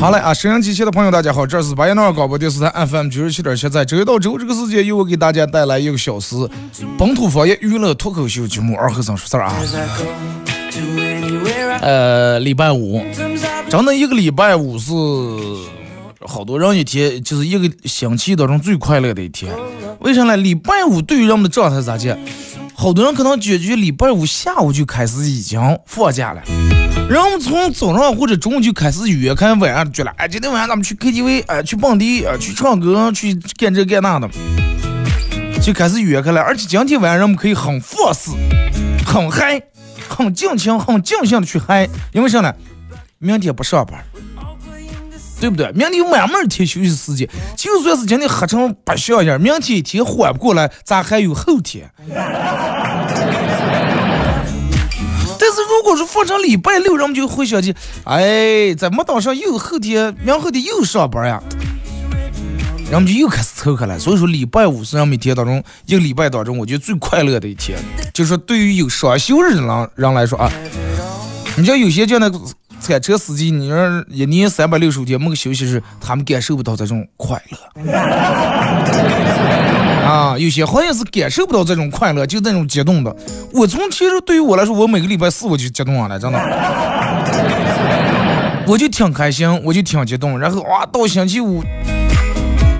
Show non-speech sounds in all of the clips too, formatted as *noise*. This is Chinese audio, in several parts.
好嘞啊！沈阳机器的朋友，大家好，这是白彦淖尔广播电视台 FM 九十七点七，在周一到周五这个时间，由我给大家带来一个小时本土方言娱乐脱口秀节目《二和尚说事儿》啊。呃，礼拜五，真的一个礼拜五是好多人一天，就是一个星期当中最快乐的一天。为啥呢？礼拜五对于人们的状态咋讲？好多人可能觉觉礼拜五下午就开始已经放假了。人们从早上或者中午就开始约，看晚上去了。哎，今天晚上咱们去 KTV，哎，去蹦迪，啊，去唱歌，去干这干那的，就开始约开了。而且今天晚上人们可以很放肆、很嗨、很尽情、很尽兴的去嗨，因为啥呢？明天不上班，对不对？明天有满满一天休息时间。就算是今天喝成不像样，明天一天缓不过来，咋还有后天？如果是放成礼拜六，人们就会想起，哎，怎么当上又后天、明后天又上班呀？人们就又开始凑合了。所以说，礼拜五是人每天当中一个礼拜当中，我觉得最快乐的一天。就是说，对于有双休日的人人来说啊，你像有些叫那个餐车司机，你说一年三百六十五天没个休息日，他们感受不到这种快乐。*laughs* 啊，有些好像是感受不到这种快乐，就那种激动的。我从其实对于我来说，我每个礼拜四我就激动了，真的，*laughs* 我就挺开心，我就挺激动。然后哇，到星期五，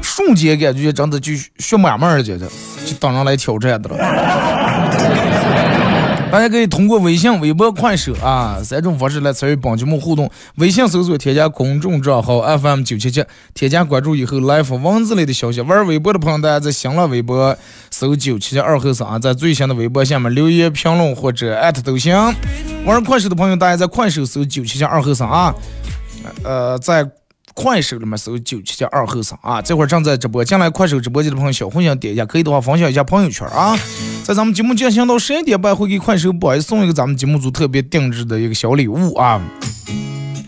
瞬间感觉真的就血满满的，就就当上来挑战的了。大家可以通过微信、微博、快手啊三种方式来参与本节目互动。微信搜索添加公众账号 FM 九七七，添加关注以后来发文字类的消息。玩微博的朋友，大家在新浪微博搜九七七二后生啊，在最新的微博下面留言评论或者艾特都行。玩快手的朋友，大家在快手搜九七七二后生啊，呃，在。快手里面搜九七七二后生啊，这会儿正在直播，进来快手直播间的朋友小红心点一下，可以的话分享一下朋友圈啊。在咱们节目进行到十一点半，会给快手宝送一个咱们节目组特别定制的一个小礼物啊。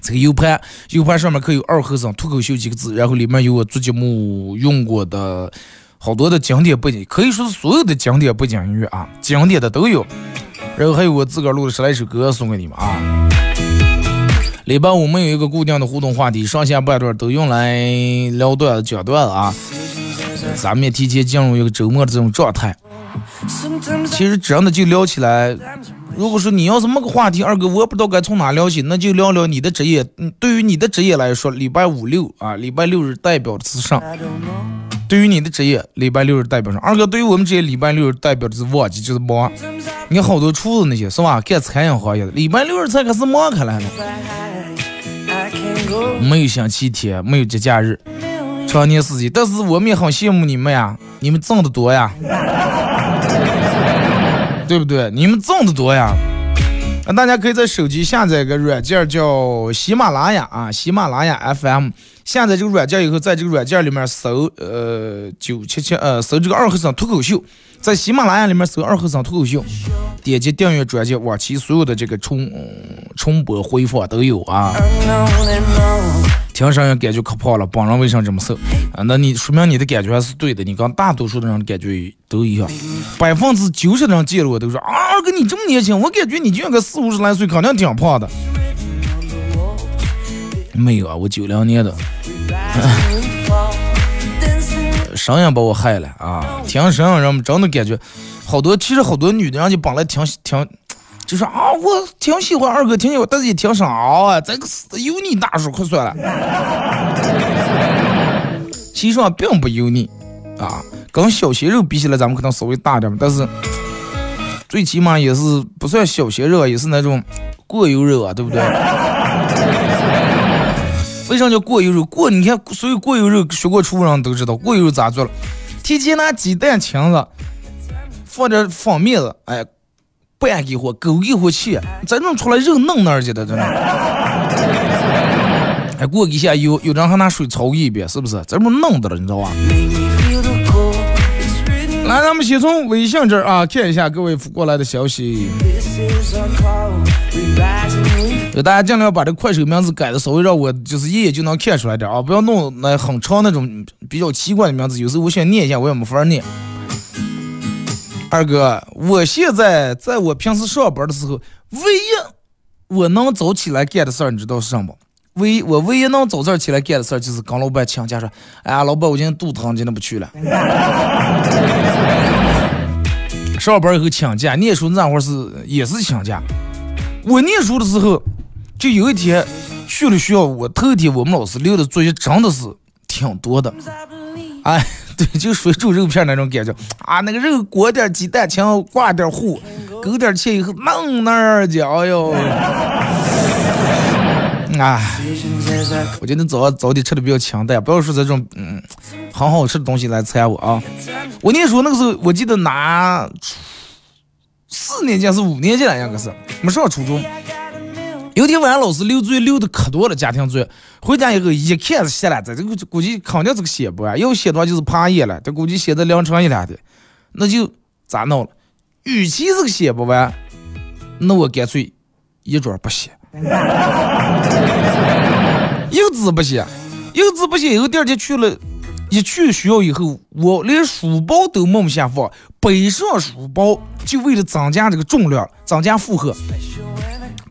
这个 U 盘，U 盘上面刻有二和尚脱口秀几个字，然后里面有我做节目用过的好多的经典背景，可以说是所有的经典背景音乐啊，经典的都有。然后还有我自个儿录的十来首歌送给你们啊。礼拜五我们有一个固定的互动话题，上下半段都用来聊段子、讲段子啊。咱们也提前进入一个周末的这种状态。其实真的就聊起来，如果说你要是没个话题，二哥我也不知道该从哪聊起，那就聊聊你的职业。嗯，对于你的职业来说，礼拜五六啊，礼拜六日代表的是啥？对于你的职业，礼拜六日代表啥？二哥对于我们这些礼拜六日代表的是旺季，就是忙。你好多厨子那些是吧？干餐饮行业的，礼拜六日才开始忙开来了。没有星期天，没有节假日，常年四季。但是我们也很羡慕你们呀，你们挣得多呀，对不对？你们挣得多呀。那大家可以在手机下载个软件叫喜马拉雅啊，喜马拉雅 FM。下载这个软件以后，在这个软件里面搜呃九七七呃搜这个二和尚脱口秀。在喜马拉雅里面搜“二和尚脱口秀”，点击订阅专辑，往期所有的这个重重播回放都有啊。听声音感觉可胖了，本人为啥这么瘦啊？那你说明你的感觉还是对的，你跟大多数的人感觉都一样。百分之九十的人见了我都说啊，二哥你这么年轻，我感觉你就应该四五十来岁，肯定挺胖的。没有啊，我九零年的。*laughs* 声音把我害了啊！听声音，人们真的感觉好多。其实好多女的，人家本来挺挺，就说啊，我挺喜欢二哥，挺喜欢，但是一听声啊，这个死油腻大叔，快算了。*laughs* 其实啊，并不油腻啊，跟小鲜肉比起来，咱们可能稍微大点，但是最起码也是不算小鲜肉，也是那种过油肉啊，对不对？*laughs* 为啥叫过油肉？过，你看所有过油肉学过厨人都知道，过油肉咋做了？提前拿鸡蛋清子，放点方面子，哎，拌给火，狗给火气，再弄出来肉嫩嫩的，真的。*laughs* 哎，过一下有，有人还拿水焯一遍，是不是？这不弄的了，你知道吧？来，咱们先从微信这儿啊看一下各位过来的消息。就大家尽量把这快手名字改的稍微让我就是一眼就能看出来点啊，不要弄那很长那种比较奇怪的名字。有时候我想念一下，我也没法念。二哥，我现在在我平时上班的时候，唯一我能早起来干的事儿，你知道是什么？唯一我唯一能早早起来干的事儿，就是跟老板请假说，哎呀，老板，我今天肚子疼，今天不去了。*laughs* 上班以后请假，念书那会儿是也是请假。我念书的时候，就有一天去了学校，我头天我们老师留的作业真的是挺多的。哎，*laughs* 对，就水煮肉片那种感觉啊，那个肉裹点鸡蛋清，挂点糊，勾点芡以后弄那儿去，哎呦！啊，我今天早上早点吃的比较清淡，不要说这种嗯很好吃的东西来馋我啊！我念书那个时候，我记得拿四年级还是五年级了，应该是没上初中。有天晚上老师留作业留的可多了，家庭作业回家以后一看是写了，这这个估计肯定是个写不完，要写的话就是趴夜了，这估计写的凌晨一两的，那就咋弄了？与其是个写不完，那我干脆一桌不写。*laughs* 一个字不写，一个字不写以后，第二天去了，一去学校以后，我连书包都没下放，背上书包就为了增加这个重量，增加负荷。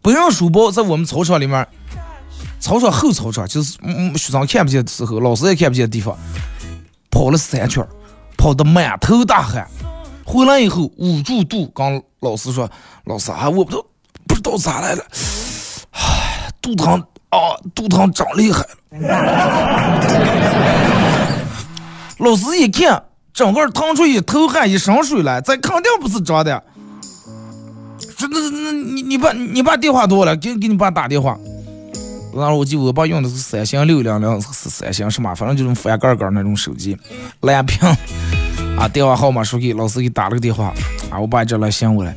背上书包在我们操场里面，操场后操场就是嗯学生看不见的时候，老师也看不见的地方，跑了三圈，跑得满头大汗，回来以后捂住肚，跟老师说：“老师啊，我不都不知道咋来了。”肚疼啊，肚疼长厉害了。*laughs* 老师一看，整个疼出一头汗，一身水来，这肯定不是长的。说那那你你爸你爸电话多了，给给你爸打电话。然后我记得我爸用的是三星六零零，是三星什么，反正就是翻盖盖那种手机，蓝屏。啊，电话号码说给老师给打了个电话，啊，我爸这来寻我了。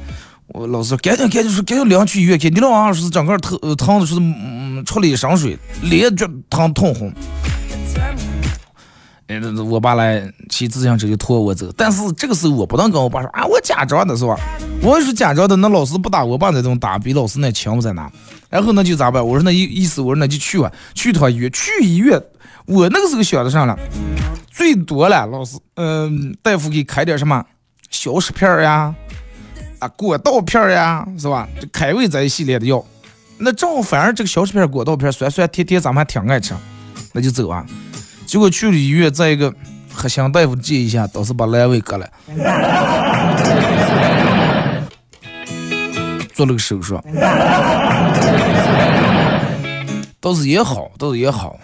我老师赶紧赶紧说，赶紧领去医院去。你老王是整个头疼的，是嗯出了一身水，脸就疼通红。哎，我爸来骑自行车就拖我走，但是这个时候我不能跟我爸说啊，我假装的是吧？我是假装的，那老师不打我爸那种打，比老师那强在哪？然后那就咋办？我说那意意思，我说那就去吧，去趟医院，去医院。我那个时候想的上了，最多了，老师，嗯，大夫给开点什么消食片呀。啊果道片呀，是吧？这开胃这一系列的药，那正好，反而这个消食片、果道片酸酸甜甜，咱们还挺爱吃，那就走啊。结果去了医院，在一个核心大夫建议下，倒是把阑尾割了，*laughs* 做了个手术，倒是也好，倒是也好。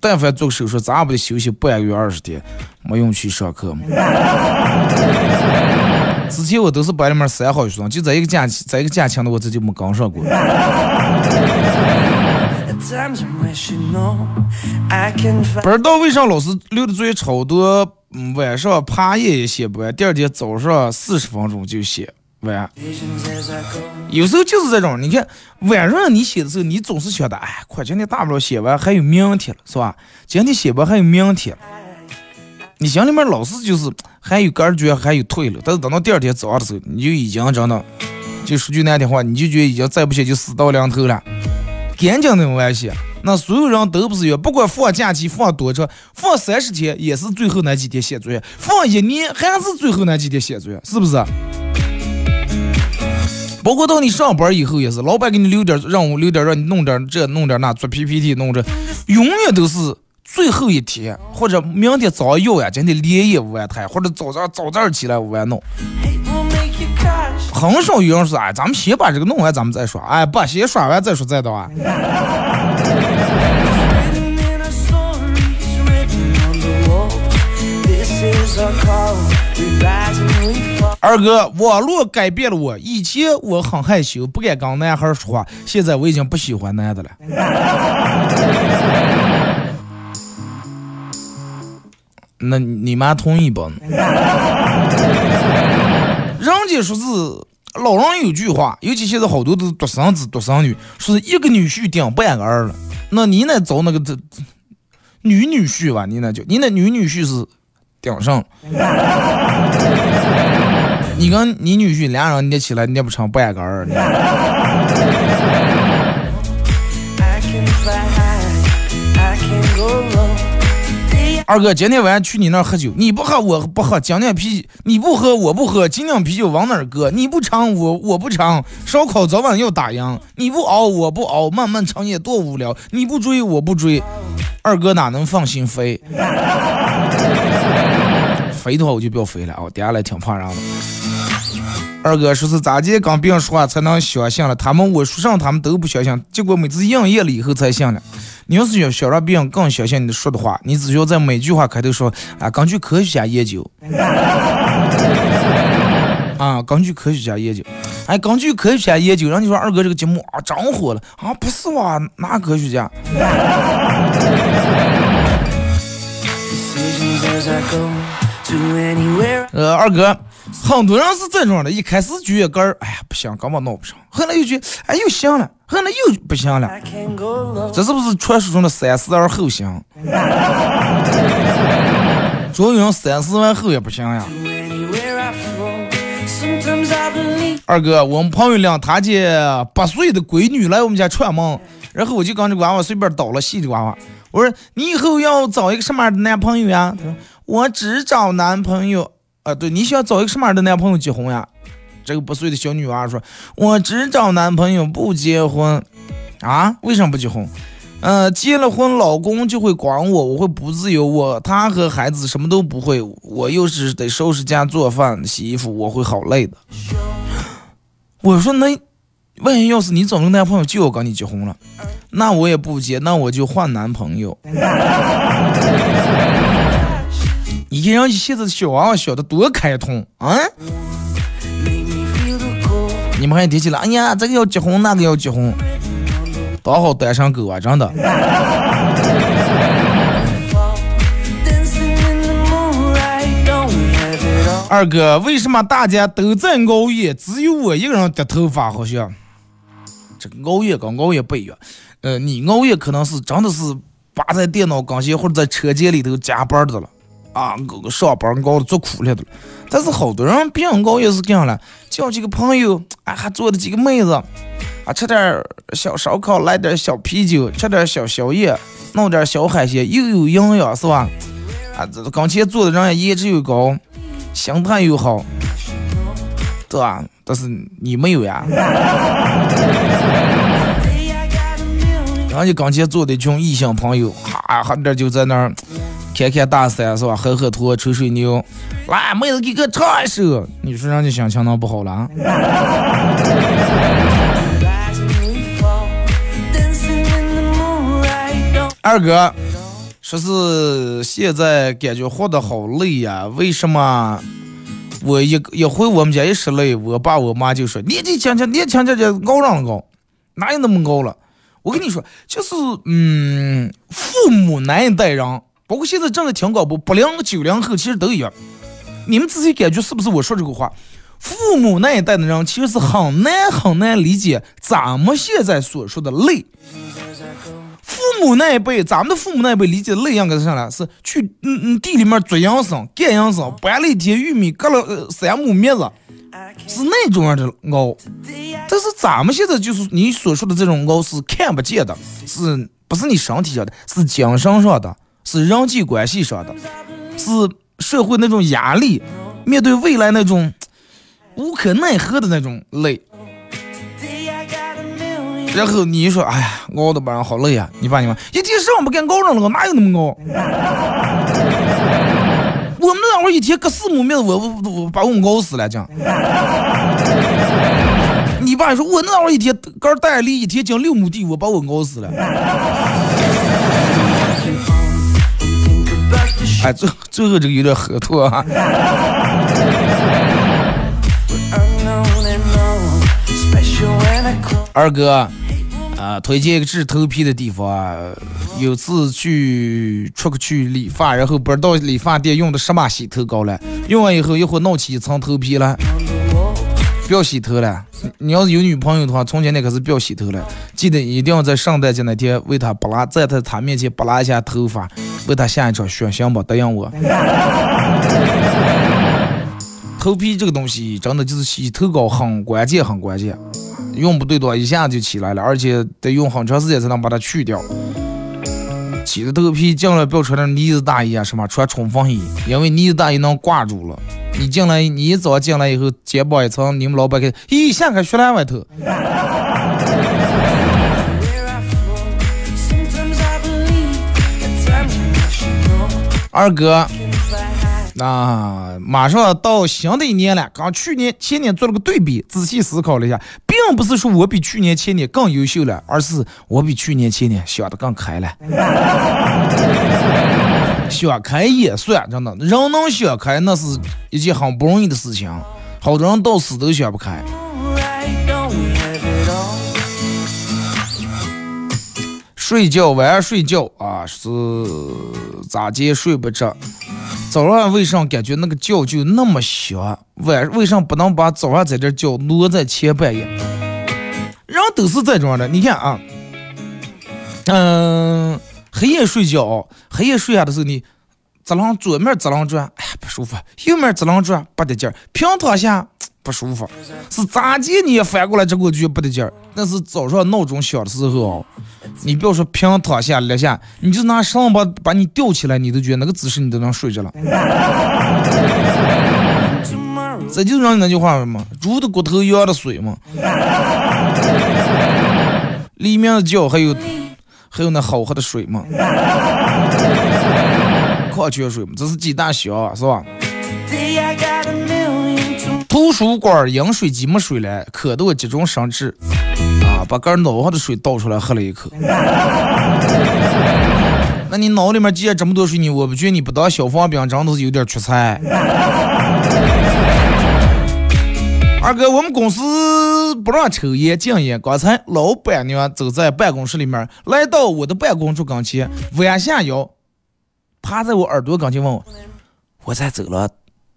但凡做个手术，咱也不得休息半个月、二十天，没用去上课嘛？之前我都是班里面三好学生，就在一个假期，在一个假期的我这就没跟上过。不知道为啥老师留的作业超多，晚上趴夜也写不完，第二天早上四十分钟就写完。有时候就是这种，你看晚上你写的时候，你总是想的，哎，快今天大不了写完，还有明天了，是吧？今天写完还有明天。你心里面老是就是还有感觉还有退了，但是等到第二天早上的时候，你就已经真的，就说句难听话，你就觉得已经再不写就死到临头了，赶紧的关系。那所有人都不是一样，不管放假期放多长，放三十天也是最后那几天写作业，放一年还是最后那几天写作业，是不是？包括到你上班以后也是，老板给你留点任务，留点让你弄点这弄点那，做 PPT 弄这，永远都是。最后一天，或者明天早上要呀，今天连夜完谈，或者早上早早起来完弄。很少有人说，哎，咱们先把这个弄完，咱们再说。哎，不，先刷完再说，再到啊。二哥，网络改变了我，以前我很害羞，不敢跟男孩说话，现在我已经不喜欢男的了。*laughs* 那你妈同意不？说是老人有句话，尤其现在好多都是独生子、独生女，说是一个女婿顶半个儿了。那你那找那个这女女婿吧？你那就你那女女婿是顶上。你跟你女婿俩人捏起来捏不成半个儿。二哥，今天晚上去你那儿喝酒，你不喝我不喝，精酿啤酒你不喝我不喝，精酿啤酒往哪儿搁？你不尝我我不尝，烧烤早晚要打烊，你不熬我不熬，漫漫长夜多无聊，你不追我不追，二哥哪能放心飞？飞的话我就不要飞了啊，等下来挺胖人的。二哥说是咋地跟别人说话才能相信了？他们我说上他们都不相信，结果每次应验了以后才信了。你要是想想让别人更相信你说的话，你只需要在每句话开头说啊，根据科学家研究，啊，根据科学家研究，哎，*laughs* 根据科学家研究，让你说二哥这个节目啊，真火了啊，不是哇，哪科学家？*laughs* 呃，二哥。很多人是这种的，一开始觉得个儿，哎呀不行，根本闹不成。后来又觉，哎又行了，后来又不行了。这是不是传说中的三思而后行？总有人三思完后也不行呀。二哥，我们朋友领他家八岁的闺女来我们家串门，然后我就跟这娃娃随便捣了戏的娃娃。我说你以后要找一个什么样的男朋友呀？他说我只找男朋友。啊，对，你想找一个什么样的男朋友结婚呀？这个八岁的小女娃说：“我只找男朋友不结婚。”啊？为什么不结婚？嗯，结了婚老公就会管我，我会不自由。我他和孩子什么都不会，我又是得收拾家、做饭、洗衣服，我会好累的。我说那万一要是你找个男朋友就要跟你结婚了，那我也不结，那我就换男朋友。*laughs* 你看人家现在小娃娃小的多开通啊！你们还提起了，哎呀，这个要结婚，那个要结婚，当好单身狗啊，真的。二哥，为什么大家都在熬夜，只有我一个人掉头发？好像这熬夜跟熬夜不一样。呃，你熬夜可能是真的是扒在电脑跟前或者在车间里头加班的了。啊，上班熬的做苦了的，但是好多人别人熬也是这样了，叫几个朋友，啊，还做的几个妹子，啊，吃点小烧烤，来点小啤酒，吃点小宵夜，弄点小海鲜，又有营养是吧？啊，这刚前做的人颜值又高，心态又好，对吧？但是你没有呀，*laughs* 人家刚前做的一群异性朋友，哈，哈点就在那儿。看看大山是吧？喝喝脱，吹吹牛，来妹子给个唱一首。你说人家心情能不好了？二哥，说是现在感觉活得好累呀？为什么？我一一回我们家一说累，我爸我妈就说年纪轻轻，年轻轻就熬上了熬，哪有那么熬了？我跟你说，就是嗯，父母那一代人。包括现在正在听广播，八零九零后其实都一样。你们仔细感觉是不是我说这个话？父母那一代的人其实是很难很难理解咱们现在所说的累。父母那一辈，咱们的父母那一辈理解的累应该是啥呢？是去嗯嗯地里面做营生、干营生，搬了一天玉米，割了三亩麦子，是那种样的熬。但是咱们现在就是你所说的这种熬是看不见的，是不是你身体上的，是精神上的。是人际关系上的，是社会那种压力，面对未来那种无可奈何的那种累。然后你说，哎呀，熬的班好累呀！你爸你妈一天上不干熬上了，我哪有那么熬？*laughs* 我们那会儿一天割四亩麦子，我我我把我们熬死了，讲。你爸说，我那会儿一天干大力，一天讲六亩地，我把我熬死了。哎，最最后这个有点糊涂啊。二哥，啊，推荐一个治头皮的地方啊。有次去出去理发，然后不知道理发店用的什么洗头膏了，用完以后一会儿闹起一层头皮了。不要洗头了，你要是有女朋友的话，从今天开始不要洗头了。记得一定要在圣诞节那天为她拨拉，在她她面前拨拉一下头发，为她下一场雪，行不？答应我。头皮这个东西真的就是洗头膏很关键，很关键，用不对的话一下就起来了，而且得用很长时间才能把它去掉。洗了头皮尽量不要穿那呢子大衣啊，什么穿冲锋衣，因为呢子大衣能挂住了。你进来，你一早进来以后，肩膀一层，你们老板给，咦，掀开雪兰外头。二哥，那马上到新的一年了，刚去年前年做了个对比，仔细思考了一下，并不是说我比去年前年更优秀了，而是我比去年前年想的更开了。想开也算，真的，人能想开，那是一件很不容易的事情。好多人到死都想不开。睡觉晚上睡觉啊，是咋接睡不着？早上为啥感觉那个觉就那么香？晚为啥不能把早上在这觉挪在前半夜？人都是这种的，你看啊，嗯。黑夜睡觉，黑夜睡下的时候，你左浪左面左浪转，哎呀不舒服；右面左浪转不得劲儿，平躺下不舒服。是咋地你也翻过来这个就不得劲儿。那是早上闹钟响的时候，你不要说平躺下立下，你就拿绳把把你吊起来，你都觉得那个姿势你都能睡着了。这就是让你那句话嘛，猪的骨头，羊的水嘛。里面的觉还有。还有那好喝的水吗？*laughs* 矿泉水吗？这是鸡蛋香是吧？图书馆饮水机没水了，渴得我急中生智啊！把个脑上的水倒出来喝了一口。*laughs* 那你脑里面积了这么多水，你我不觉得你不当消防兵真的是有点缺菜。*laughs* 二哥，我们公司不让抽烟禁烟。刚才老板娘走在办公室里面，来到我的办公桌跟前，弯下腰，趴在我耳朵跟前问我：“我在走了，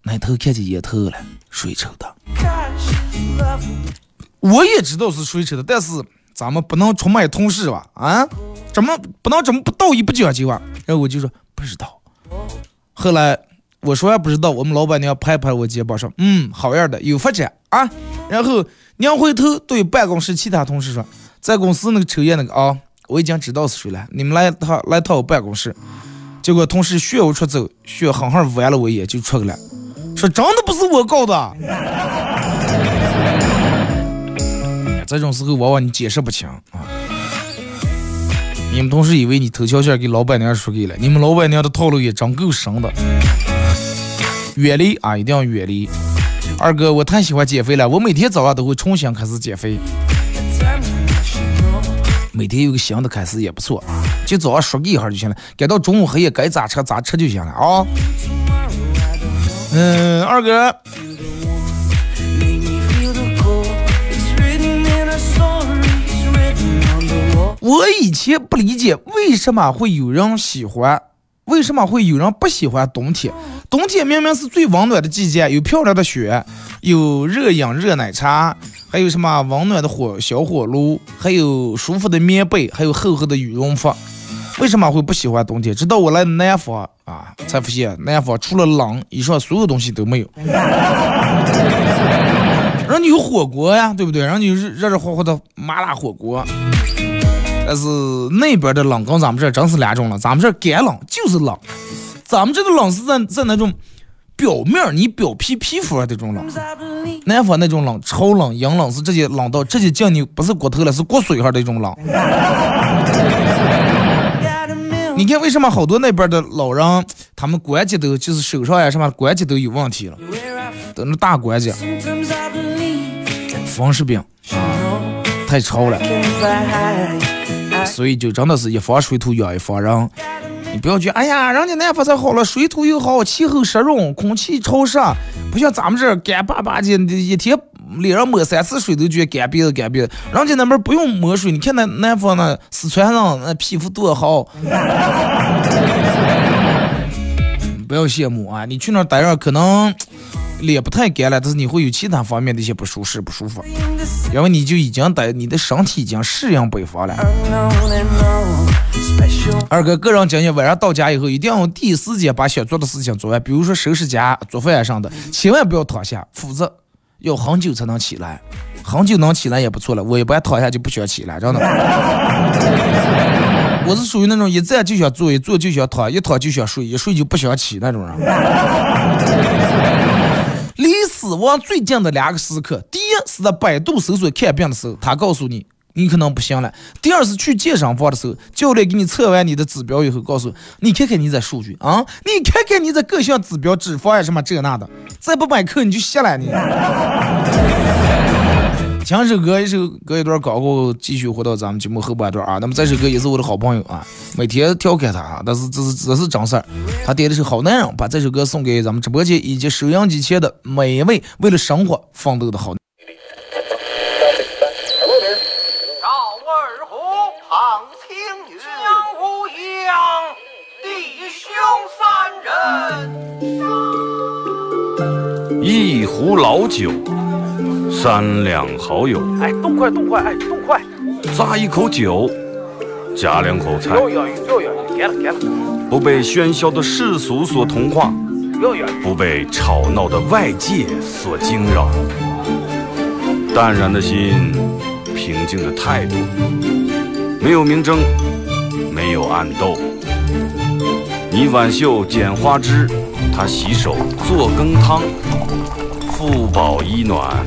那头看见烟头了，谁抽的？”我也知道是谁抽的，但是咱们不能出卖同事吧？啊，怎么不能这么不道义不讲究啊？然后我就说不知道。后来。我说还不知道，我们老板娘拍拍我肩膀说：“嗯，好样的，有发展啊。”然后娘回头对办公室其他同事说：“在公司那个抽烟那个啊，我已经知道是谁了，你们来他来到我办公室。”结果同事血我出走，血狠狠剜了我一眼就出去了，说：“真的不是我搞的。*laughs* ”这种时候往往你解释不清啊。你们同事以为你偷小钱给老板娘输给了，你们老板娘的套路也真够深的。远离啊，一定要远离。二哥，我太喜欢减肥了，我每天早上都会重新开始减肥。每天有个新的开始也不错，就早上说个一下就行了，该到中午黑夜该咋吃咋吃就行了啊。嗯，二哥，我以前不理解为什么会有人喜欢。为什么会有人不喜欢冬天？冬天明明是最温暖的季节，有漂亮的雪，有热饮热奶茶，还有什么温暖的火小火炉，还有舒服的棉被，还有厚厚的羽绒服。为什么会不喜欢冬天？直到我来南方啊，才发现南方除了冷以上，所有东西都没有。人家有火锅呀，对不对？人家有热热热乎乎的麻辣火锅。但是那边的冷跟咱们这真是两种了，咱们这干冷就是冷，咱们这个冷是在在那种表面你表皮皮肤的这种冷，南方那种冷超冷阴冷是直接冷到直接进你不是骨头了是骨髓上的一种冷。*laughs* 你看为什么好多那边的老人他们关节都就是手上呀什么关节都有问题了，都那大关节，风湿病。啊，太潮了。所以就真的是一方水土养一方人，你不要觉得，哎呀，人家南方才好了，水土又好，气候湿润，空气潮湿，不像咱们这儿干巴巴的，一天脸上抹三次水都觉得干鼻子干鼻子。人家那边不用抹水，你看那南方那四川人那皮肤多好。*laughs* 不要羡慕啊！你去那儿待着，可能脸不太干了，但是你会有其他方面的一些不舒适、不舒服，因为你就已经待，你的身体已经适应北方了。二哥，个人建议，晚上到家以后，一定要第一时间把想做的事情做完，比如说收拾家、做饭啊什么的，千万不要躺下，否则要很久才能起来。很久能起来也不错了，我一般躺下就不想起来，真的。我是属于那种一站就想坐，一坐就想躺，一躺就想睡，一睡就不想起那种人。死亡最近的两个时刻，第一是在百度搜索看病的时候，他告诉你你可能不行了；第二是去健身房的时候，教练给你测完你的指标以后，告诉你看看你这数据啊，你看看你这各项指标、脂肪呀什么这那的，再不买课你就歇了你。听首歌，一首歌一段广告，继续回到咱们节目后半段啊。那么这首歌也是我的好朋友啊，每天调侃他啊，但是这是这是真事儿。他点的是好男人，把这首歌送给咱们直播间以及收音机前的每一位为了生活奋斗的好。赵二虎，庞青云，江湖扬，弟兄三人，一壶老酒。三两好友，哎，动快动快，哎，动快！咂一口酒，夹两口菜，给了给了。不被喧嚣的世俗所同化，不被吵闹的外界所惊扰，淡然的心，平静的态度，没有明争，没有暗斗。你挽袖剪花枝，他洗手做羹汤，腹饱衣暖。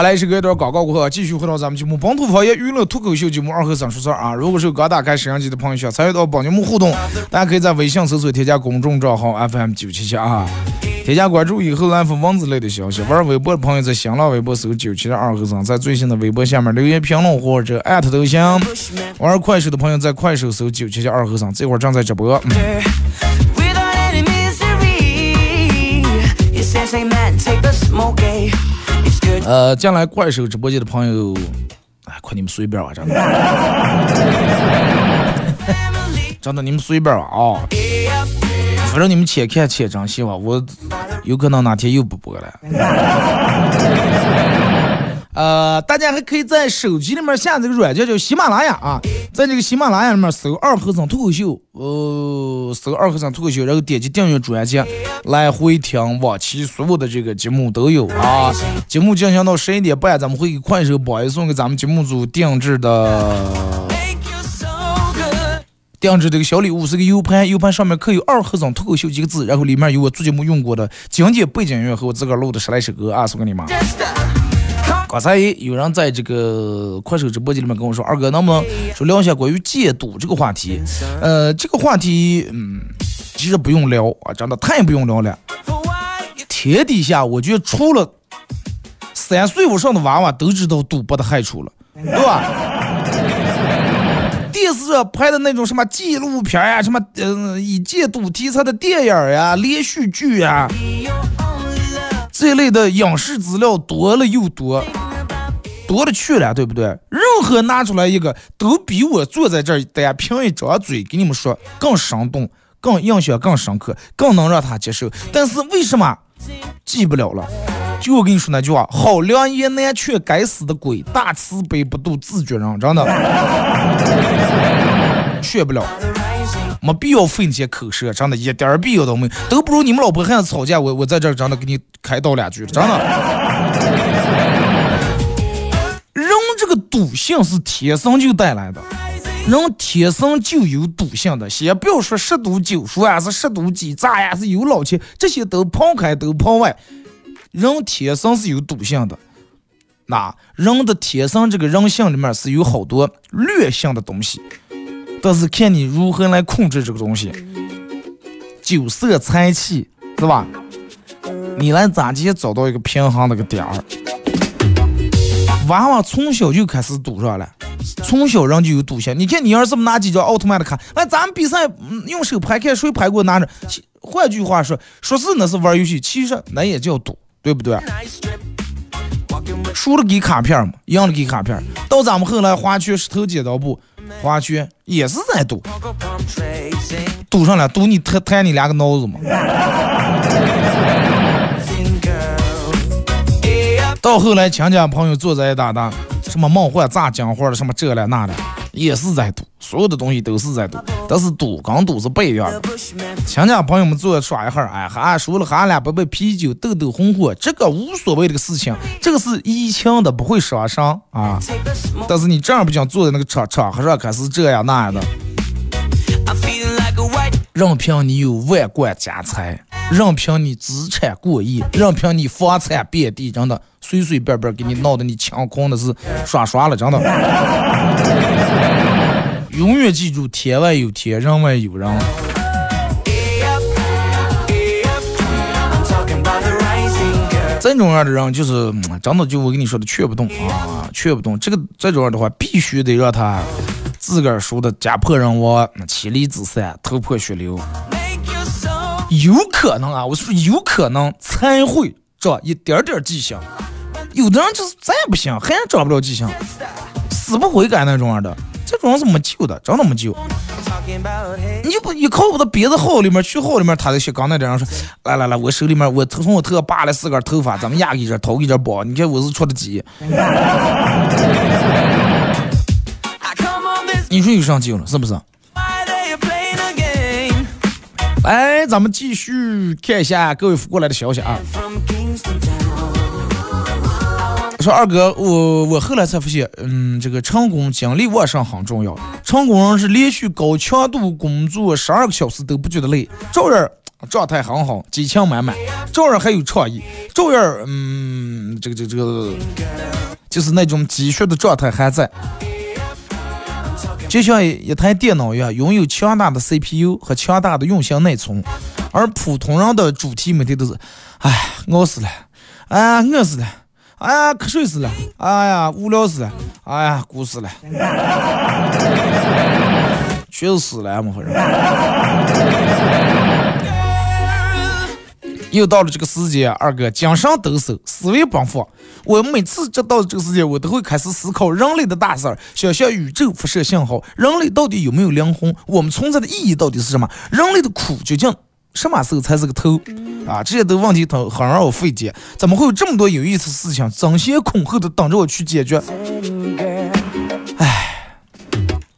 好来，是隔一段广告过后，继续回到咱们节目《本土方言娱乐脱口秀》节目二和三说事儿啊！如果是刚打开摄像机的朋友，想参与到帮节目互动，大家可以在微信搜索添加公众账号 FM 九七七啊，添加关注以后来发文字类的消息。玩微博的朋友在新浪微博搜九七七二和尚，在最新的微博下面留言评论或者艾特都行。玩快手的朋友在快手搜九七七二和尚，这会儿正在直播。呃，进来快手直播间的朋友，哎，快你们随便吧，真的，*laughs* 真的你们随便吧啊！反正你们且看且珍惜吧，我有可能哪天又不播了。呃，大家还可以在手机里面下这个软件叫喜马拉雅啊，在这个喜马拉雅里面搜“二和尚脱口秀”，呃，搜“二和尚脱口秀”，然后点击订阅专辑来回听往期所有的这个节目都有啊。节目进行到十一点半，咱们会给快手榜一送给咱们节目组定制的定制这个小礼物，是个 U 盘，U 盘上面刻有“二和尚脱口秀”几个字，然后里面有我做节目用过的经典背景音乐和我自个儿录的十来首歌啊，送给你们。刚才有人在这个快手直播间里面跟我说：“二哥，能不能说聊一下关于戒赌这个话题？”呃，这个话题，嗯，其实不用聊啊，真的太不用聊了。天底下，我觉得除了三岁以上的娃娃都知道赌博的害处了，对吧？电视上拍的那种什么纪录片呀，什么嗯以戒赌题材的电影呀、连续剧呀。这类的影视资料多了又多，多了去了，对不对？任何拿出来一个，都比我坐在这儿单凭一张嘴给你们说更生动、更印象更深刻，更能让他接受。但是为什么记不了了？就我跟你说那句话，好良言难劝，该死的鬼，大慈悲不渡自觉人，真的 *laughs* 劝不了，没必要费那些口舌，真的一点儿必要都没有，都不如你们老婆孩子吵架，我我在这儿真的给你开导两句，真的。人这个赌性是天生就带来的，人天生就有赌性的，先不要说十赌九输啊，是十赌几诈呀，是有老钱，这些都抛开都抛外。人天生是有赌性的，那人的天生这个人性里面是有好多劣性的东西，但是看你如何来控制这个东西。酒色财气是吧？你来咋地找到一个平衡那个点儿？娃娃从小就开始赌上了，从小人就有赌性。你看你要是拿几张奥特曼的卡，那咱们比赛用手拍，看谁拍过拿着。换句话说，说是那是玩游戏，其实那也叫赌。对不对？输了给卡片嘛，赢了给卡片。到咱们后来划拳石头剪刀布，划拳也是在赌，赌上了，赌你弹弹你两个脑子嘛。到后来亲戚朋友坐在一打打，什么梦幻炸金花的，什么这了那的。也是在赌，所有的东西都是在赌，但是赌跟赌是不一样的。亲戚朋友们坐耍一会儿，哎，还输了，还两杯杯啤酒，斗斗红火，这个无所谓这个事情，这个是怡情的，不会伤伤啊。但是你正儿八经坐在那个场场合上，可是这样那样的，任凭你有万贯家财，任凭你资产过亿，任凭你房产遍地，真的随随便便给你闹得你抢空的是刷刷了，真的。*laughs* 永远记住，天外有天，人外有人。这种样的人，就是真的，就我跟你说的，劝不动啊，劝不动。这个这种样的话，必须得让他自个儿输的家破人亡，妻离子散，头破血流。有可能啊，我说有可能才会长一点点记性，有的人就是再不行，还长不了记性，死不悔改那种样的。这种人是没救的，真的没救。你不你靠我的鼻子号里面去号里面，他就像刚才这样说，来来来，我手里面我从我头上拔了四根头发，咱们压一这头一这包，你看我是出的鸡。你说有上救了是不是？来，咱们继续看一下各位发过来的消息啊。我说二哥，我我后来才发现，嗯，这个成功精力旺盛很重要。成功人是连续高强度工作十二个小时都不觉得累，照样状态很好，激情满满，照样还有创意，照样嗯，这个这个这个，就是那种积蓄的状态还在。就像一台电脑一样，拥有强大的 CPU 和强大的运行内存，而普通人的主题每天都是，哎，饿死了，哎，饿死了。哎呀，瞌睡死了！哎呀，无聊死了！哎呀，哭死了！*laughs* 确实死了，么回事？又到了这个时间，二哥精神抖擞，思维奔放。我每次这到这个时间，我都会开始思考人类的大事儿，想象宇宙辐射信号。人类到底有没有灵魂？我们存在的意义到底是什么？人类的苦究竟？什么时候才是个头啊？这些都问题很很让我费解。怎么会有这么多有意思的事情争先恐后的等着我去解决？唉，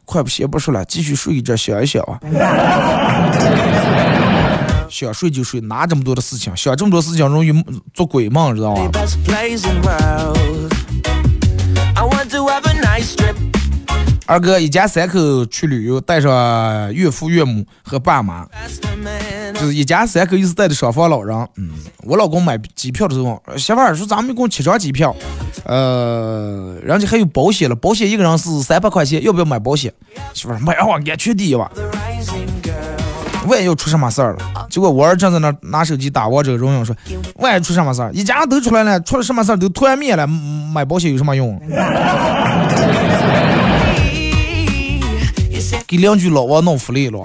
快不写不说了，继续睡一觉想一想啊。*laughs* 想睡就睡，哪这么多的事情？想这么多事情容易做鬼梦，知道吗？二哥一家三口去旅游，带上岳父岳母和爸妈。就是一家三口，又是带着双方老人。嗯，我老公买机票的时候，媳妇儿说咱们一共七张机票，呃，人家还有保险了，保险一个人是三百块钱，要不要买保险？媳妇儿买啊，安全第一吧。万一要出什么事儿了？结果我儿正在那拿手机打王者荣耀，说万一出什么事儿，一家人都出来了，出了什么事儿都团灭了，买保险有什么用？给邻居老王弄福利了。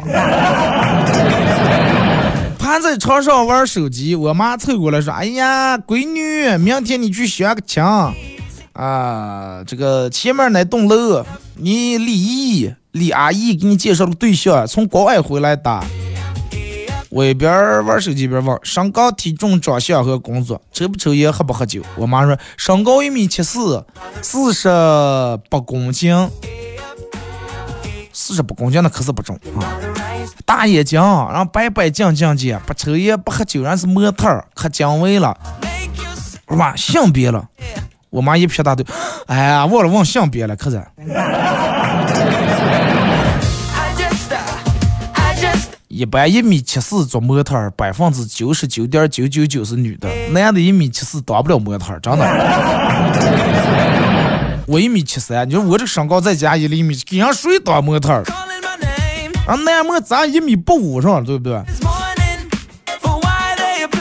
还在床上玩手机，我妈凑过来说：“哎呀，闺女，明天你去相个亲啊！这个前面那栋楼，你李姨、李阿姨给你介绍了个对象，从国外回来的。我一边玩手机一边问：身高、体重、长相和工作，抽不抽烟，喝不喝酒？我妈说：身高一米七四，四十八公斤，四十八公斤那可是不重啊。大眼睛，然后白白净净的，不抽烟不喝酒，然是模特儿，可精卫了。我妈性别了，我妈一撇大腿，哎呀，忘了问性别了，可是。一般一米七四做模特儿，百分之九十九点九九九是女的，男的一米七四当不了模特儿，真的。我一米七三，你说我这身高再加一厘米，给人谁当模特儿？啊，男模咱一米八五是吧？对不对？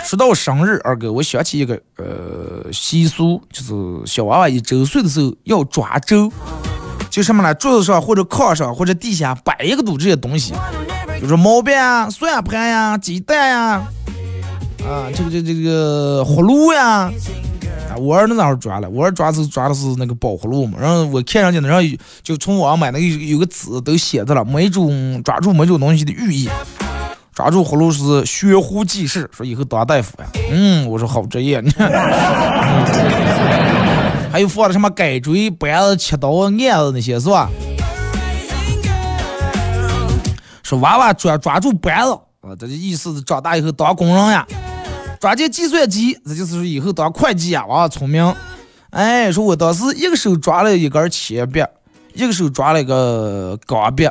说到生日，二哥，我想起一个呃习俗，就是小娃娃一周岁的时候要抓周，就什么呢？桌子上或者炕上或者地下摆一个都这些东西。就是毛笔啊、算盘呀、鸡蛋呀，啊，这个这这个葫芦呀，啊，我儿子那会儿抓了，我儿抓是抓的是那个宝葫芦嘛，然后我看上去那上就从网上买那个有个字都写着了，每种抓住每种东西的寓意，抓住葫芦是悬壶济世，说以后当大夫呀，嗯，我说好职业，你看，还有放的什么改锥、板子、切刀、镊子那些是吧？说娃娃抓抓住板子，啊，这就意思是长大以后当工人呀；抓进计算机，这就是说以后当会计呀。娃娃聪明，哎，说我当时一个手抓了一根铅笔，一个手抓了一个钢笔，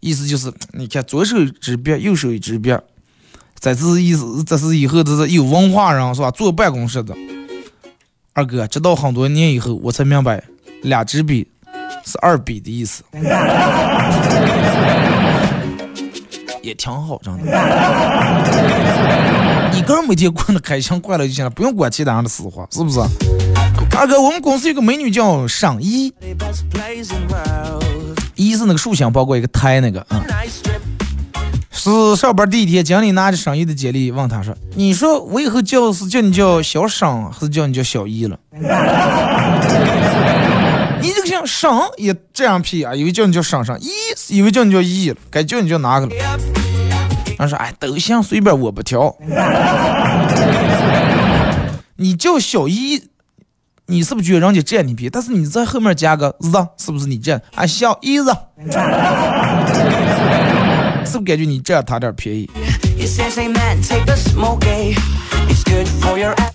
意思就是你看左手一支笔，右手一支笔，这是意思，这是以后这是有文化人是吧？坐办公室的。二哥，直到很多年以后，我才明白，两支笔是二笔的意思。*laughs* 也挺好，真的。*laughs* 一个人每天过得开心快乐就行了，不用管其他人的死活，是不是？二哥，我们公司有个美女叫尚一，一是那个竖心包括一个胎那个啊。是上班第一天，经理拿着尚一的简历问他说：“你说我以后叫是叫你叫小尚，还是叫你叫小一了？”你这个像尚也这样批啊，以为叫你叫尚尚，一以为叫你叫一了，该叫你叫哪个了？他说：“哎，都行，随便，我不挑。*laughs* 你叫小一，你是不是觉得人家占你便宜？但是你在后面加个子，是不是你占？啊，小一子，*laughs* 是不是感觉你占他点便宜？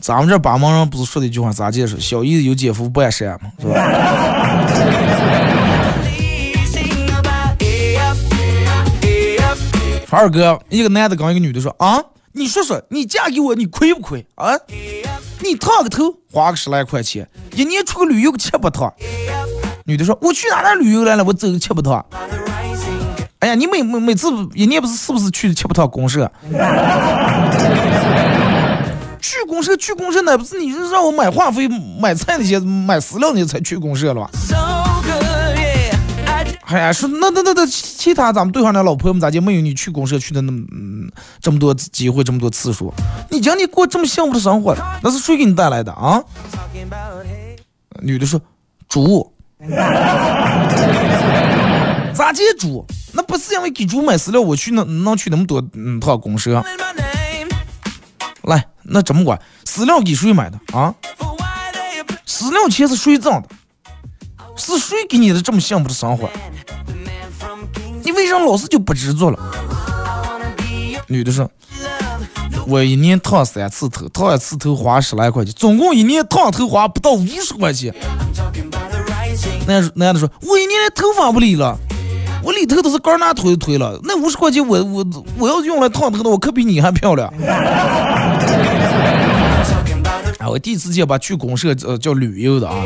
咱们这八毛人不是说的一句话咋解释？小姨子有姐夫不碍事嘛，是吧？二哥，一个男的跟一个女的说啊，你说说，你嫁给我，你亏不亏啊？你烫个头花个十来块钱，一年出个旅游个七八趟。女的说，我去哪哪旅游来了？我走个七八趟。哎呀，你每每每次一年不是是不是去七八趟公社？去公社去公社那不是你是让我买话费、买菜那些、买饲料那些才去公社了吧？哎呀，说那那那那其他咱们对象那老婆们咋就没有你去公社去的那么嗯这么多机会这么多次数？你讲你过这么幸福的生活，那是谁给你带来的啊？女的说猪，*laughs* 咋接猪？那不是因为给猪买饲料，我去能能去那么多嗯趟公社？那怎么管？饲料给谁买的啊？饲料钱是谁挣的？是谁给你的这么幸福的生活？你为什么老是就不知足了？女的说：“我一年烫三次头，烫一次头花十来块钱，总共一年烫头花不到五十块钱。”男男的说：“我一年连头发不理了，我理头都是干拿推推了。那五十块钱我我我要用来烫头的，我可比你还漂亮。*laughs* ”我第一次见把去公社呃叫旅游的啊。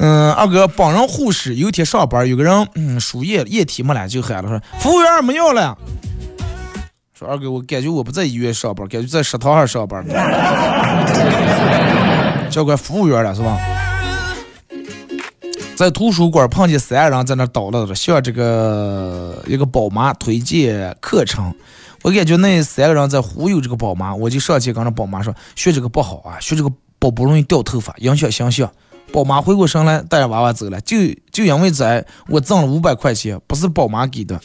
嗯，二哥，帮人护士，有一天上班，有个人嗯输液液体没了，就喊了说：“服务员没药了。”说二哥，我感觉我不在医院上班，感觉在食堂上上班呢。*laughs* 叫个服务员了是吧？在图书馆碰见三人在那叨叨着，向这个一个宝妈推荐课程。我感觉那三个人在忽悠这个宝妈，我就上去跟那宝妈说：“学这个不好啊，学这个宝不容易掉头发，影响形象。”宝妈回过神来，带着娃娃走了。就就因为在我挣了五百块钱，不是宝妈给的，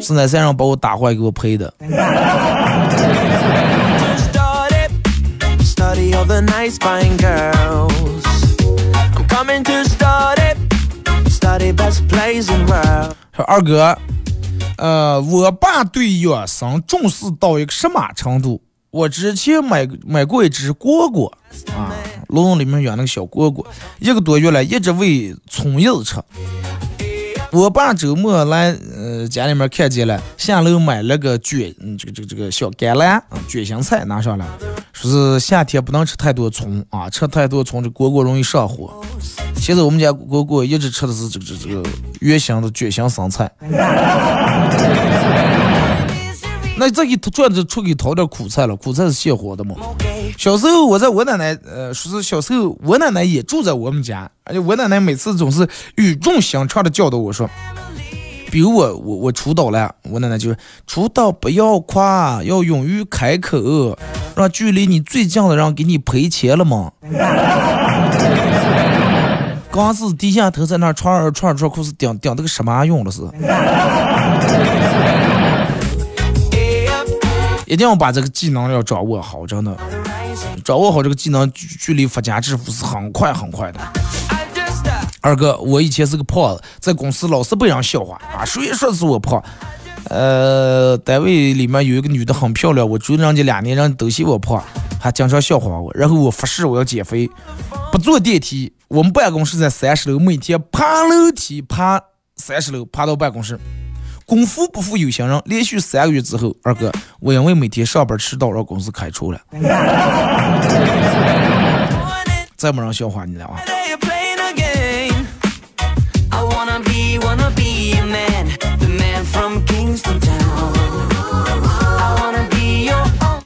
是那三人把我打坏给我赔的。说二哥，呃，我爸对养生重视到一个什么程度？我之前买买过一只蝈蝈啊，笼里面养那个小蝈蝈，一个多月了，一直喂虫子吃。我爸周末来呃家里面看见了，下楼买了个卷，嗯，这个这个这个小橄榄啊，卷心菜拿上来，说是夏天不能吃太多葱啊，吃太多葱这蝈蝈容易上火。现在我们家蝈蝈一直吃的是这个这个这个圆形的卷心生菜。那再给转着出给淘点苦菜了，苦菜是泻火的嘛。小时候我在我奶奶，呃，说是小时候我奶奶也住在我们家，而且我奶奶每次总是语重心长的教导我说，比如我我我出岛了，我奶奶就是出岛不要夸，要勇于开口，让距离你最近的人给你赔钱了嘛。*laughs* 刚是低下头在那穿穿穿裤子顶顶这个什么用了是？一定要把这个技能要掌握好，真的，掌握好这个技能，距离发家致富是很快很快的。二哥，我以前是个胖子，在公司老是被人笑话啊，谁说是我胖？呃，单位里面有一个女的很漂亮，我追人家两年，人都嫌我胖，还经常笑话我。然后我发誓我要减肥，不坐电梯。我们办公室在三十楼，每天爬楼梯爬三十楼，爬到办公室。功夫不负有心人，连续三个月之后，二哥，我因为每天上班迟到让公司开除了。*laughs* 再没人笑话你了啊。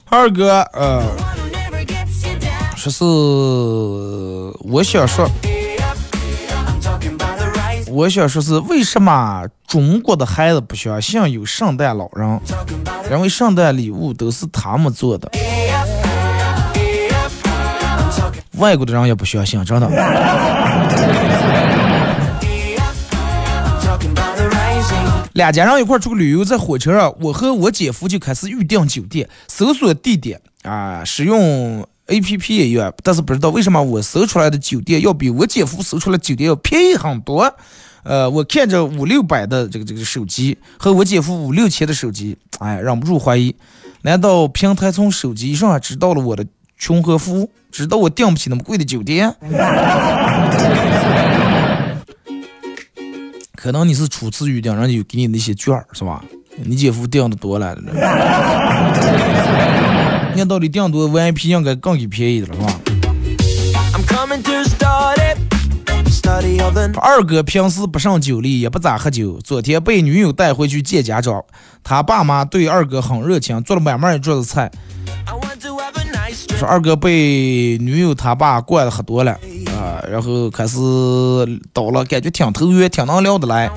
二哥，呃。说是我想说。我想说是为什么？中国的孩子不相信有圣诞老人？Talking about the 因为圣诞礼物都是他们做的，外国的人也不相信，真的。两家人一块儿出去旅游，在火车上，我和我姐夫就开始预订酒店，搜索地点啊，使用 A P P 也有，但是不知道为什么我搜出来的酒店要比我姐夫搜出来酒店要便宜很多。呃，我看着五六百的这个这个手机和我姐夫五六千的手机，哎，忍不住怀疑，难道平台从手机上知道了我的穷和富，知道我订不起那么贵的酒店？*laughs* 可能你是初次预订，人家有给你那些券是吧？你姐夫订 *laughs* 的多了，按道理订多 VIP 应该更给便宜的了是吧？二哥平时不胜酒力，也不咋喝酒。昨天被女友带回去见家长，他爸妈对二哥很热情，做了满满一桌子菜。说二哥被女友他爸惯的喝多了啊、然后开始倒了，感觉挺投缘，挺能聊得来。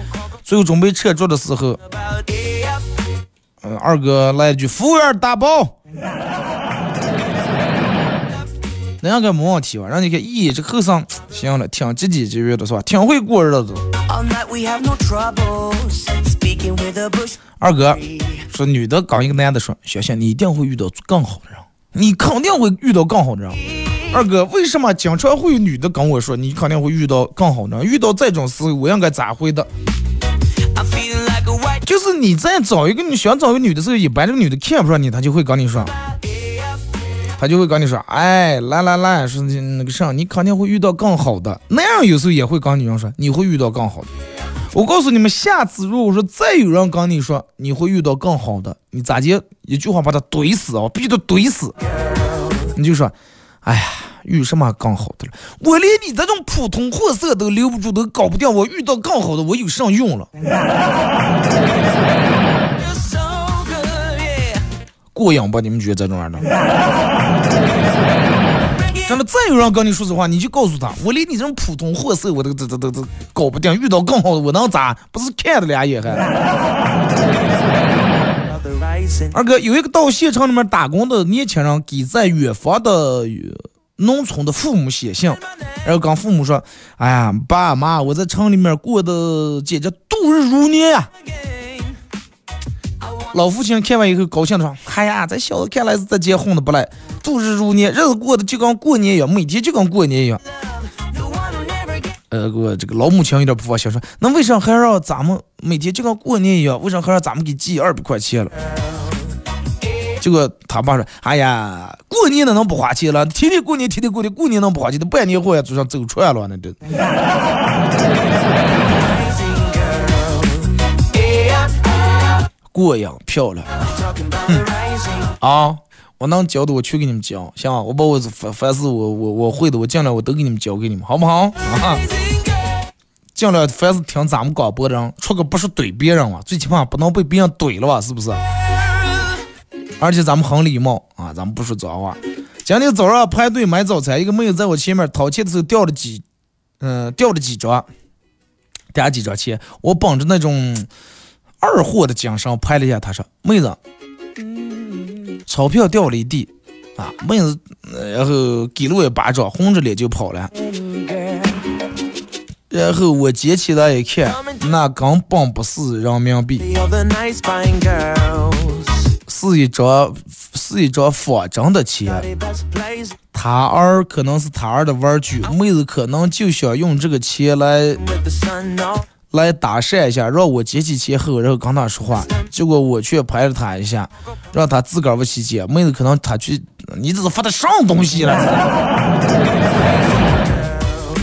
最后准备撤桌的时候.嗯，二哥来一句：“服务员打包。”那样该没问题吧？让你看，咦，这后生行了，挺积极节约的是吧？挺会过日子.二哥说，女的刚一个男的说：“小心，你一定会遇到更好的人，你肯定会遇到更好的人。”二哥，为什么经常会有女的跟我说，你肯定会遇到更好的人？遇到这种事，我应该咋回的就是你在找一个你想找一个女的时候，一般这个女的看不上你，她就会跟你说，他就会跟你说，哎，来来来，说那个啥，你肯定会遇到更好的。那样有时候也会跟女人说，你会遇到更好的。我告诉你们，下次如果说再有人跟你说你会遇到更好的，你咋接一句话把他怼死啊？必须得怼死。你就说，哎呀，遇什么更好的了？我连你这种普通货色都留不住，都搞不定，我遇到更好的，我有上用了。过瘾吧？你们觉得这种样的？*laughs* 真的，再有人跟你说实话，你就告诉他，我连你这种普通货色我都都都都都搞不定，遇到更好的我能咋？不是看的俩眼还.二哥有一个到县城里面打工的年轻人，给在远方的呃农村的父母写信，然后跟父母说：“哎呀，爸妈，我在城里面过的简直度日如年呀、老父亲看完以后高兴的说：“哎呀，这小子看来是在结婚的不赖，度日如年，日子过得就跟过年一样，每天就跟过年一样。”呃，我这个老母亲有点不放心，说：“那为啥还让咱们每天就跟过年一样？为啥还让咱们给寄二百块钱了？”结果他爸说：“哎呀，过年哪能不花钱了？天天过年，天天过年，过年能不花钱？都半年货呀，就算走串了那都。”过瘾漂亮，啊！我能教的我去给你们教，行吧？我把我凡凡是我我我会的，我尽量我都给你们教给你们，好不好？啊！尽量凡是听咱们广播的人，出个不是怼别人啊，最起码不能被别人怼了吧？是不是？而且咱们很礼貌啊，咱们不说脏话。今天早上排队买早餐，一个妹子在我前面掏钱的时候掉了几，嗯，掉了几张，掉几张钱。我绑着那种二货的精神拍了一下，他说：“妹子。”钞票掉了一地，啊，妹子，然后给了我一巴掌，红着脸就跑了。然后我捡起来一看，那根本不是人民币，是一张是一张仿真的钱。他儿可能是他儿的玩具，妹子可能就想用这个钱来。来搭讪一下，让我接起钱后，然后跟他说话。结果我却拍了他一下，让他自个儿不去捡。妹子可能他去，你这是发的什么东西了？*laughs*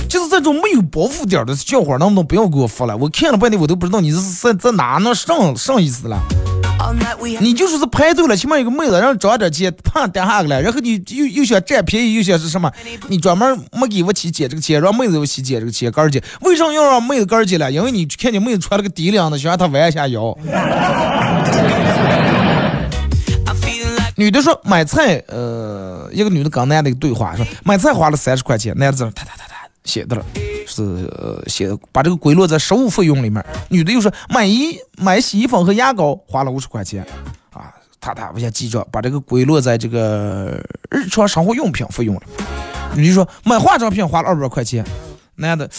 就是这种没有包袱点的笑话，能不能不要给我发了？我看了半天，我都不知道你这是在在哪那上上意思了。你就说是排队了，起码有个妹子让找点钱，啪点下个来，然后你又又想占便宜，又想是什么？你专门没给我去借这个钱，让妹子我去借这个钱，干儿姐，为什么要让妹子干儿姐了？因为你看见妹子穿了个低领的，想让她弯一下腰。女的说买菜，呃，一个女的跟男的对话，说买菜花了三十块钱，男的在那哒哒哒哒写的了。是写把这个归落在食物费用里面。女的又说买衣买洗衣粉和牙膏花了五十块钱，啊，他他我先记着，把这个归落在这个日常生活用品费用了。女的说买化妆品花了二百块钱，男的，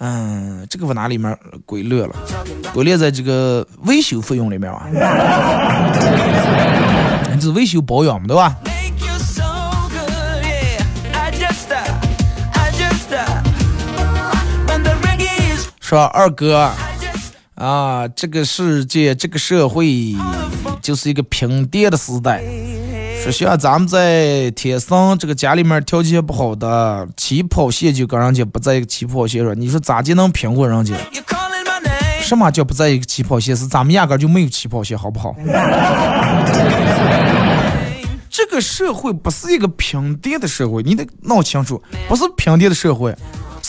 嗯，这个往哪里面归类了？归列在这个维修费用里面啊。*laughs* 你是维修保养嘛，对吧？说二哥啊，这个世界这个社会就是一个平跌的时代。说像咱们在天生这个家里面条件不好的，起跑线就跟人家不在一个起跑线上。你说咋就能平过人家？什么叫不在一个起跑线？是咱们压根就没有起跑线，好不好？*laughs* 这个社会不是一个平跌的社会，你得闹清楚，不是平跌的社会。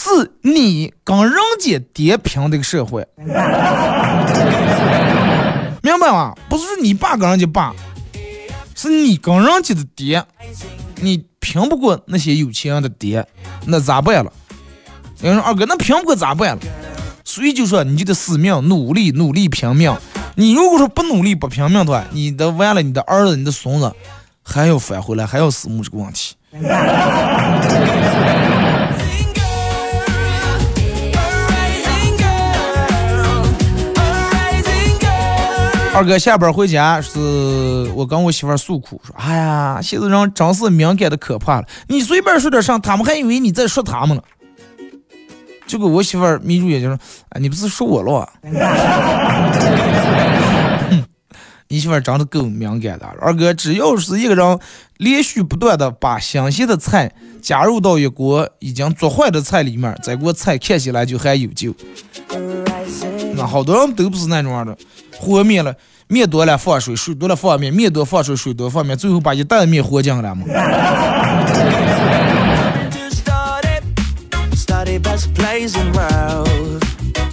是你跟人家叠平这个社会，明白吗？不是你爸跟人家爸，是你跟人家的爹，你拼不过那些有钱人的爹，那咋办了？有人说二哥，那拼不过咋办了？所以就说你就得死命努力，努力拼命。你如果说不努力不拼命的话，你的完了，你的儿子、你的孙子还要返回来，还要死木这个问题。二哥下班回家，是我跟我媳妇诉苦，说：“哎呀，现在人真是敏感的可怕了。你随便说点啥，他们还以为你在说他们了。”结果我媳妇眯住眼睛说：“哎，你不是说我了？” *laughs* 你媳妇长得够敏感的。二哥，只要是一个人连续不断的把新鲜的菜加入到一锅已经做坏的菜里面，这锅菜看起来就还有救。那好多人都不是那种样的。和面了，面多了放水，水多了放面，面多放水，水多放面，最后把一袋面和进了嘛。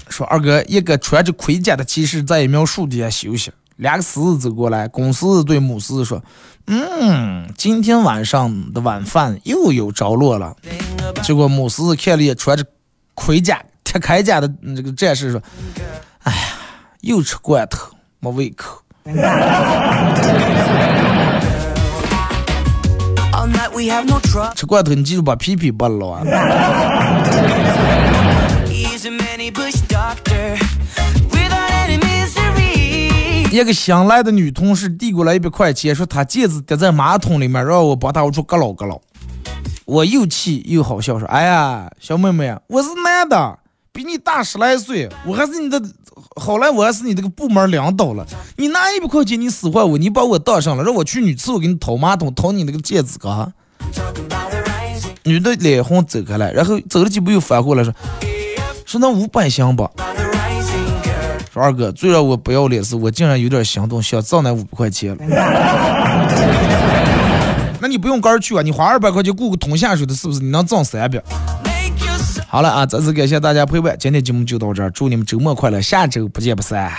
说二哥，一个穿着盔甲的骑士在一苗树底下休息，两个狮子走过来，公狮子对母狮子说：“嗯，今天晚上的晚饭又有着落了。”结果母狮子看了眼穿着盔甲、铁铠甲的这个战士说：“哎呀。”又吃罐头，没胃口。吃罐头，你记住把屁屁剥了啊！一个新来的女同事递过来一百块钱，说她戒指掉在马桶里面，让我帮她我出咯老咯老。我又气又好笑，说：“哎呀，小妹妹，我是男的，比你大十来岁，我还是你的，好来我还是你这个部门领导了。你拿一百块钱你使坏我，你把我当上了，让我去女厕所给你掏马桶，掏你那个戒指嘎。”女的脸红走开了，然后走了几步又反过来说：“说那五百行吧。”说二哥，最让我不要脸是，我竟然有点行动，想挣那五百块钱了。*laughs* 那你不用杆去啊，你花二百块钱雇个通下水的，是不是你能挣三百？好了啊，再次感谢大家陪伴，今天节目就到这儿，祝你们周末快乐，下周不见不散。